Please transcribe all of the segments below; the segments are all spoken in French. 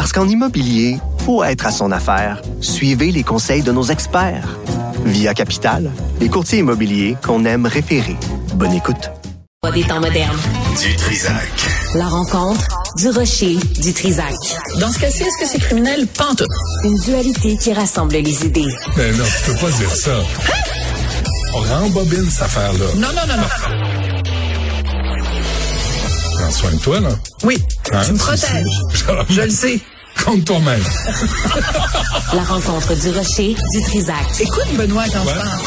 Parce qu'en immobilier, faut être à son affaire. Suivez les conseils de nos experts. Via Capital, les courtiers immobiliers qu'on aime référer. Bonne écoute. Des temps modernes. Du Trisac. La rencontre du rocher du Trisac. Dans ce cas-ci, est-ce que c'est criminel? Pente. Une dualité qui rassemble les idées. Mais non, tu peux pas dire ça. On rembobine cette affaire-là. Non, non, non, non. Prends soin de toi, là. Oui, Hein, tu me protèges. Je le sais. Compte toi-même. La rencontre du rocher du Trisac. Écoute, Benoît, quand Ouais. je parle.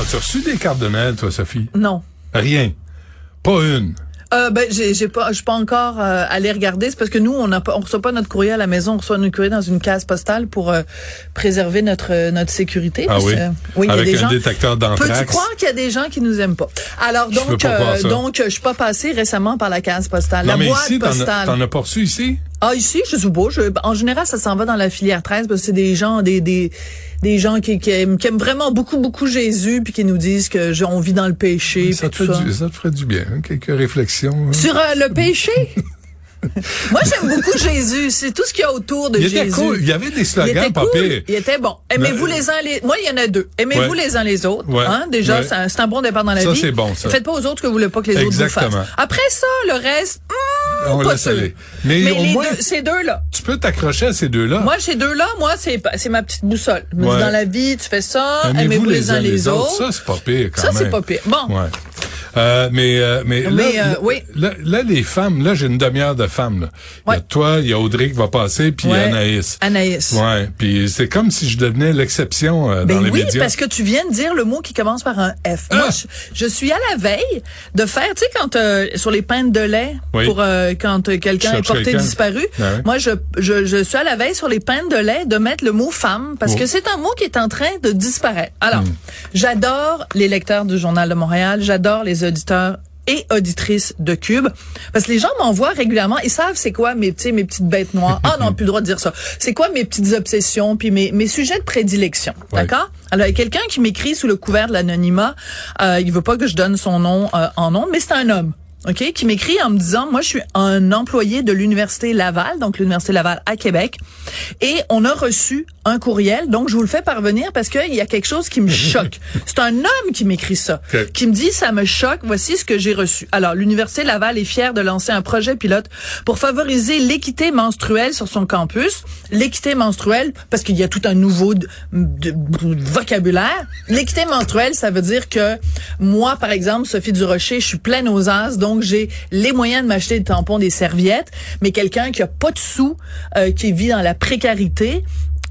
As-tu reçu des cartes de Noël, toi, Sophie? Non. Rien. Pas une. Euh, ben, j'ai, j'ai pas, je suis pas encore euh, allé regarder. C'est parce que nous, on n'a pas, on reçoit pas notre courrier à la maison, on reçoit notre courrier dans une case postale pour euh, préserver notre euh, notre sécurité. Ah Parce oui? oui, il y a Avec des un gens. détecteur Peux-tu d'anthrax. croire qu'il y a des gens qui nous aiment pas? Alors Je donc, croire euh, donc, je suis pas passée récemment par la case postale, Non, la mais boîte ici, postale. t'en as pas reçu ici? Ah ici, je sais pas. Je, en général, ça s'en va dans la filière 13 parce que c'est des gens, des des des gens qui, qui, aiment, qui aiment vraiment beaucoup beaucoup Jésus puis qui nous disent que je- on vit dans le péché. Ça te, tout ça. du, ça te ferait du bien, hein, quelques réflexions. hein. Sur euh, le péché? Moi, j'aime beaucoup Jésus. C'est tout ce qu'il y a autour de Il Jésus. était cool. Il y avait des Il slogans, était cool. pire. Il était bon. Aimez-vous Le- les uns les. Moi, il y en a deux. Aimez-vous Ouais. les uns les autres. Ouais. Hein? Déjà, Ouais. c'est un, bon départ dans la Ça, vie. c'est bon, ça. Faites pas aux autres que vous voulez pas que les autres vous fassent. Après ça, le reste, On pas sûr. aller. Mais, Mais au les moins, deux, ces deux-là. tu peux t'accrocher à ces deux-là. Moi, ces deux-là, moi, c'est ma petite boussole. Je me dis, Ouais. dans la vie, tu fais ça, aimez-vous les, uns les autres? Ça, c'est pas pire quand Ça, même. c'est pas pire. Bon. Ouais. Euh, mais euh, mais, Mais, là, euh, là- oui. là, là, les femmes, là j'ai une demi-heure de femmes. Là. Il y a Ouais. toi, il y a Audrey qui va passer, puis Ouais. Anaïs. Anaïs. Ouais, puis c'est comme si je devenais l'exception euh, dans Ben les oui, médias. parce que tu viens de dire le mot qui commence par un F. Moi, Ah! je, je suis à la veille de faire, tu sais, quand euh, sur les peintes de lait Oui. pour euh, quand quelqu'un est porté disparu. Ah oui. Moi, je, je je suis à la veille sur les peintes de lait de mettre le mot femme parce Oh. que c'est un mot qui est en train de disparaître. Alors, Hmm. j'adore les lecteurs du journal de Montréal, j'adore les auditeurs et auditrices de Cube. Parce que les gens m'envoient régulièrement ils savent c'est quoi mes petits mes petites bêtes noires. Ah non plus le droit de dire ça. C'est quoi mes petites obsessions puis mes mes sujets de prédilection Ouais. d'accord? Alors il y a quelqu'un qui m'écrit sous le couvert de l'anonymat euh, il veut pas que je donne son nom euh, en nom mais c'est un homme OK, qui m'écrit en me disant, moi, je suis un employé de l'Université Laval, donc l'Université Laval à Québec, et on a reçu un courriel, donc je vous le fais parvenir parce qu'il y a quelque chose qui me choque. C'est un homme qui m'écrit ça, OK. qui me dit, ça me choque, voici ce que j'ai reçu. Alors, l'Université Laval est fière de lancer un projet pilote pour favoriser l'équité menstruelle sur son campus. L'équité menstruelle, parce qu'il y a tout un nouveau de- de- de vocabulaire. L'équité menstruelle, ça veut dire que moi, par exemple, Sophie Durocher, je suis pleine aux as, donc j'ai les moyens de m'acheter des tampons, des serviettes, mais quelqu'un qui a pas de sous, euh, qui vit dans la précarité,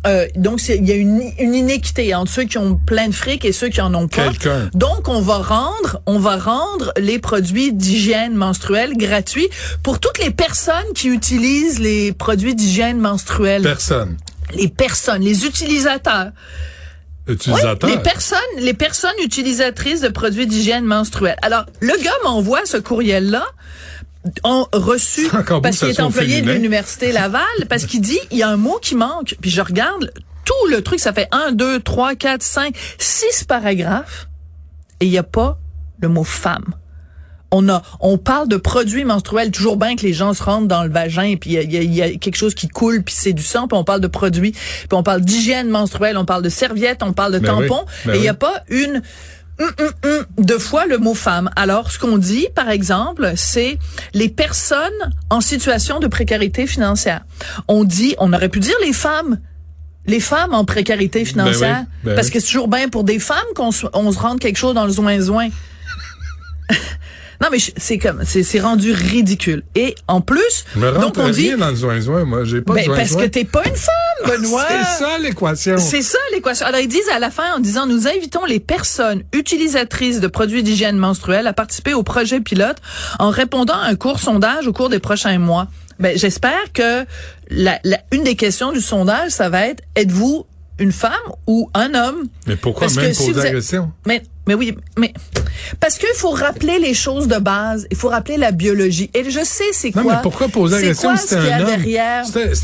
euh, donc il y a une, une inéquité entre ceux qui ont plein de fric et ceux qui en ont pas. Donc on va rendre, on va rendre les produits d'hygiène menstruelle gratuits pour toutes les personnes qui utilisent les produits d'hygiène menstruelle. Personne. les personnes, les utilisateurs. Oui, les personnes, les personnes utilisatrices de produits d'hygiène menstruelle. Alors, le gars m'envoie ce courriel-là ont reçu parce qu'il est employé de l'université Laval parce qu'il dit il y a un mot qui manque puis je regarde tout le truc ça fait un deux trois quatre cinq six paragraphes et il n'y a pas le mot femme on a, on parle de produits menstruels, toujours bien que les gens se rendent dans le vagin, puis il y y a- y quelque chose qui coule, puis c'est du sang, puis on parle de produits, puis on parle d'hygiène menstruelle, on parle de serviettes, on parle de Ben oui, tampons, ben et il n'y a pas une hum, hum, hum, deux fois le mot femme. Alors, ce qu'on dit, par exemple, c'est les personnes en situation de précarité financière. On dit, on aurait pu dire les femmes. Les femmes en précarité financière. oui, ben parce oui. que c'est toujours bien pour des femmes qu'on se, on se rende quelque chose dans le zoin-zoin. Non, mais c'est comme, c'est, c'est rendu ridicule. Et en plus, me donc on dit, dans le zoin-zoin, moi. J'ai pas ben, de zoin-zoin. parce que t'es pas une femme, Benoît. C'est ça l'équation. C'est ça l'équation. Alors ils disent à la fin en disant nous invitons les personnes utilisatrices de produits d'hygiène menstruelle à participer au projet pilote en répondant à un court sondage au cours des prochains mois. Ben, j'espère que la, la- une des questions du sondage, ça va être êtes-vous une femme ou un homme Mais pourquoi Parce même que si vous? Mais mais oui, mais parce qu'il faut rappeler les choses de base, il faut rappeler la biologie. Et je sais c'est quoi Non, mais pourquoi poser la c'est question quoi si a un homme?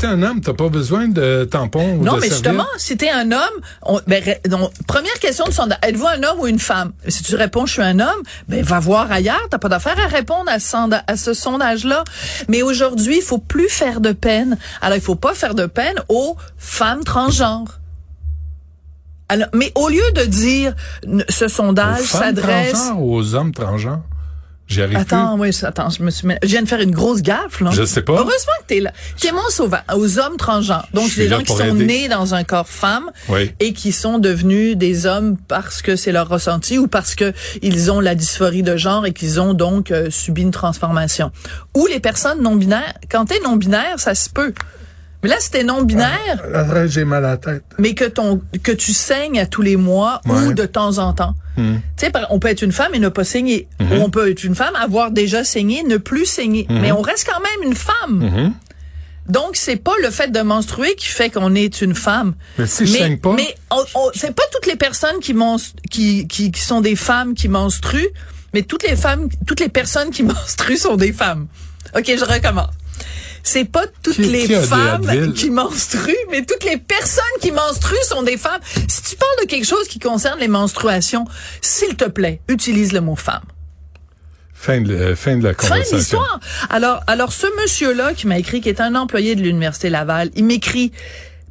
t'es un homme, t'as pas besoin de tampon ou non, de mais serviette. justement, si t'es un homme, on, ben, donc, première question du sondage, êtes-vous un homme ou une femme? Si tu réponds, je suis un homme, ben, va voir ailleurs, t'as pas d'affaire à répondre à ce, à ce sondage-là. Mais aujourd'hui, il faut plus faire de peine. Alors, il faut pas faire de peine aux femmes transgenres. Alors, mais au lieu de dire, ce sondage s'adresse... aux hommes transgenres? J'y arrive Attends, oui, attends, je me suis, je viens de faire une grosse gaffe, là. Je sais pas. Heureusement que t'es là. Clément Sauvin, aux hommes transgenres. Donc, des gens qui sont aider. nés dans un corps femme Oui. et qui sont devenus des hommes parce que c'est leur ressenti ou parce que ils ont la dysphorie de genre et qu'ils ont donc euh, subi une transformation. Ou les personnes non binaires. Quand t'es non binaire, ça se peut. Mais là, si t'es non binaire, plus. Après, j'ai mal à la tête. mais que ton que tu saignes à tous les mois Ouais. ou de temps en temps. Hmm. Tu sais, on peut être une femme et ne pas saigner. Mhm. Ou on peut être une femme, avoir déjà saigné, ne plus saigner. Mais on reste quand même une femme. Donc, c'est pas le fait de menstruer qui fait qu'on est une femme. Mais si je saigne pas. Mais c'est pas toutes les personnes qui, qui, qui, qui sont des femmes qui menstruent, mais toutes les femmes, toutes les personnes qui menstruent sont des femmes. OK, je recommence. C'est pas toutes Qui- les qui femmes qui menstruent, mais toutes les personnes qui menstruent sont des femmes. Si tu parles de quelque chose qui concerne les menstruations, s'il te plaît, utilise le mot femme. Fin de, euh, fin de la Fin conversation. de l'histoire. Alors, alors ce monsieur-là qui m'a écrit, qui est un employé de l'université Laval, il m'écrit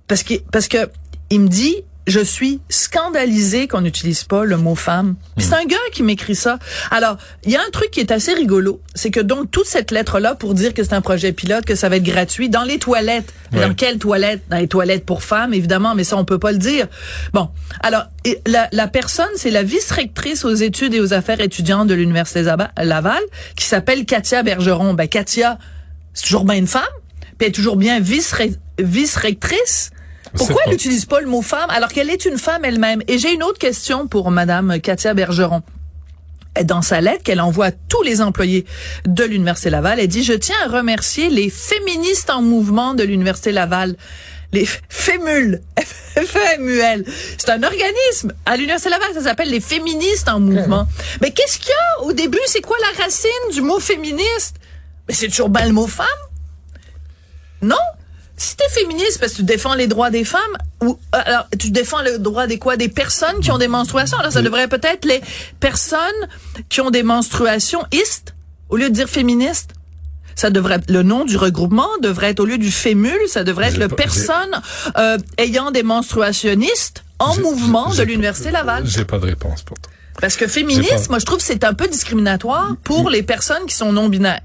parce que parce que il me dit je suis scandalisé qu'on n'utilise pas le mot femme. Puis C'est un gars qui m'écrit ça. Alors, il y a un truc qui est assez rigolo, c'est que donc toute cette lettre-là pour dire que c'est un projet pilote, que ça va être gratuit dans les toilettes. Ouais. Dans quelles toilettes? Dans les toilettes pour femmes, évidemment, mais ça on peut pas le dire. Bon, alors la, la personne, c'est la vice-rectrice aux études et aux affaires étudiantes de l'université Laval, qui s'appelle Katia Bergeron. Ben Katia, c'est toujours bien une femme, puis elle est toujours bien vice-re- vice-rectrice. Pourquoi elle n'utilise pas le mot femme alors qu'elle est une femme elle-même? Et j'ai une autre question pour Madame Katia Bergeron. Dans sa lettre qu'elle envoie à tous les employés de l'Université Laval, elle dit, je tiens à remercier les féministes en mouvement de l'Université Laval. Les FEMUL, FEMUL. C'est un organisme. À l'Université Laval, ça s'appelle les féministes en mouvement. Mais qu'est-ce qu'il y a au début? C'est quoi la racine du mot féministe? Mais c'est toujours bien le mot femme. Non? Si t'es féministe parce que tu défends les droits des femmes, ou alors tu défends le droit des quoi? Des personnes qui ont des menstruations? Alors ça devrait peut-être les personnes qui ont des menstruations istes au lieu de dire féministes. Ça devrait le nom du regroupement devrait être au lieu du fémul, ça devrait être le pas- personne euh, ayant des menstruationnistes en mouvement de l'université Laval. J'ai pas de réponse pour toi. Parce que féministe, moi je trouve que c'est un peu discriminatoire pour les personnes qui sont non binaires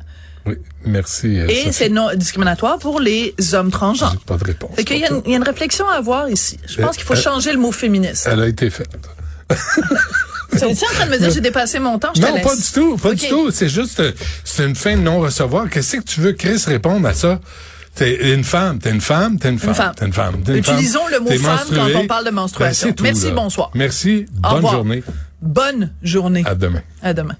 Oui, merci. euh, et c'est non discriminatoire pour les hommes transgenres. Pas de réponse. Fait qu'il y, a pour une- toi. il y a une réflexion à avoir ici. Je pense Euh, qu'il faut changer le mot féministe. Elle a été faite. Tu es en train de me dire j'ai dépassé mon temps, je Non, pas du tout, pas du tout. C'est juste, euh, c'est une fin de non-recevoir. Qu'est-ce que tu veux, Chris, répondre à ça? T'es une femme, t'es une femme, t'es une femme, t'es une femme. une Utilisons femme, le mot femme menstruée. quand on parle de menstruation. Ben, tout, Merci, là. bonsoir. Merci, bonne journée. Bonne journée. À demain. À demain.